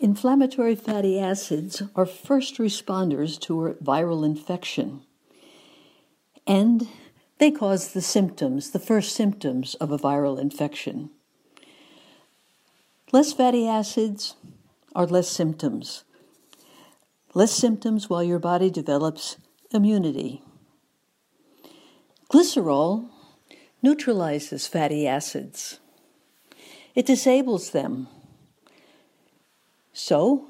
Inflammatory fatty acids are first responders to a viral infection, and they cause the symptoms, the first symptoms of a viral infection. Less fatty acids are less symptoms. Less symptoms while your body develops immunity. Glycerol neutralizes fatty acids. It disables them. So,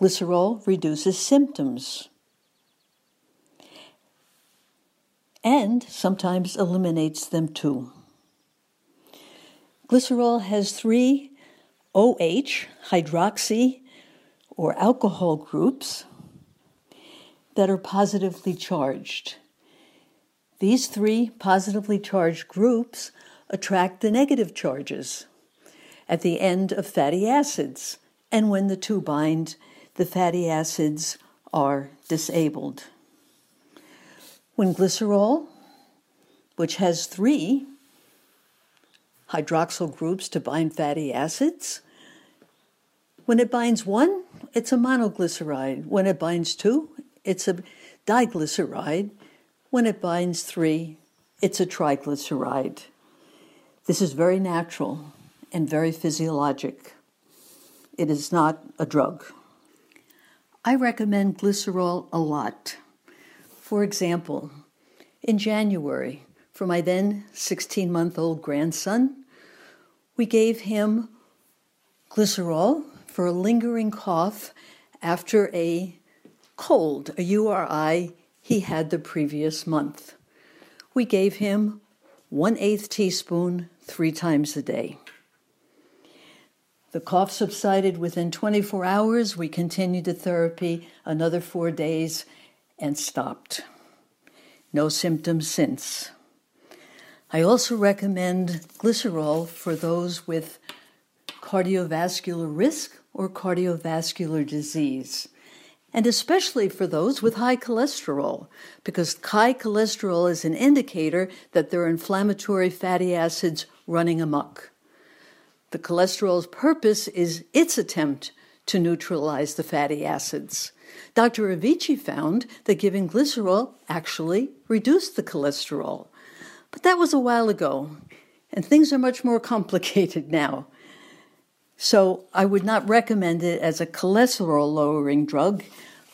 glycerol reduces symptoms and sometimes eliminates them too. Glycerol has three OH, hydroxy, or alcohol groups that are positively charged. These three positively charged groups attract the negative charges at the end of fatty acids, and when the two bind, the fatty acids are disabled. When glycerol, which has three hydroxyl groups to bind fatty acids, when it binds one, it's a monoglyceride. When it binds two, it's a diglyceride. When it binds three, it's a triglyceride. This is very natural and very physiologic. It is not a drug. I recommend glycerol a lot. For example, in January, for my then 16 month old grandson, we gave him glycerol for a lingering cough after a cold, a URI he had the previous month. We gave him one eighth teaspoon three times a day. The cough subsided within 24 hours. We continued the therapy another four days and stopped. No symptoms since. I also recommend glycerol for those with cardiovascular risk or cardiovascular disease and especially for those with high cholesterol, because high cholesterol is an indicator that there are inflammatory fatty acids running amok. The cholesterol's purpose is its attempt to neutralize the fatty acids. Dr. Avici found that giving glycerol actually reduced the cholesterol. But that was a while ago, and things are much more complicated now. So I would not recommend it as a cholesterol lowering drug,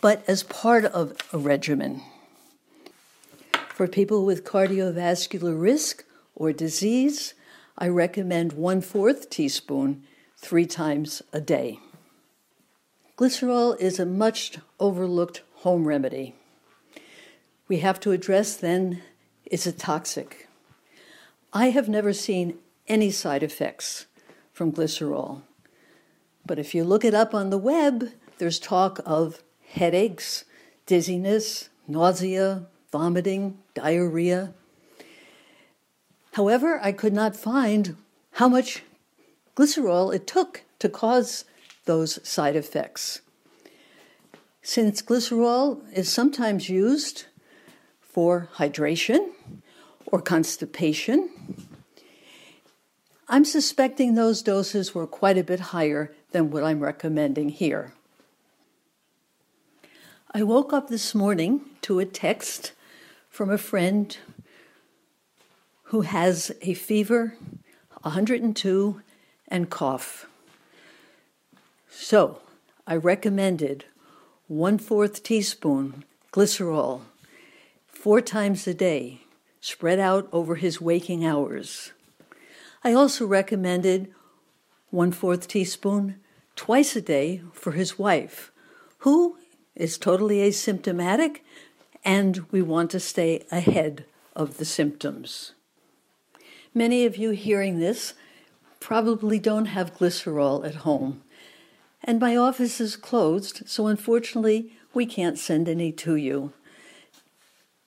but as part of a regimen. For people with cardiovascular risk or disease, I recommend one fourth teaspoon three times a day. Glycerol is a much overlooked home remedy. We have to address then is it toxic? I have never seen any side effects from glycerol. But if you look it up on the web, there's talk of headaches, dizziness, nausea, vomiting, diarrhea. However, I could not find how much glycerol it took to cause those side effects. Since glycerol is sometimes used for hydration or constipation, I'm suspecting those doses were quite a bit higher than what I'm recommending here. I woke up this morning to a text from a friend who has a fever, 102, and cough. So I recommended one fourth teaspoon glycerol four times a day, spread out over his waking hours. I also recommended one fourth teaspoon twice a day for his wife, who is totally asymptomatic, and we want to stay ahead of the symptoms. Many of you hearing this probably don't have glycerol at home, and my office is closed, so unfortunately, we can't send any to you.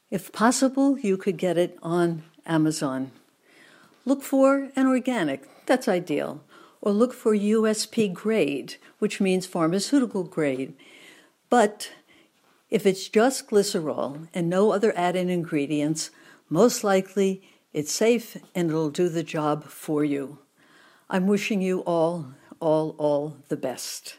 If possible, you could get it on Amazon. Look for an organic, that's ideal, or look for USP grade, which means pharmaceutical grade. But if it's just glycerol and no other added ingredients, most likely it's safe and it'll do the job for you. I'm wishing you all, all, all the best.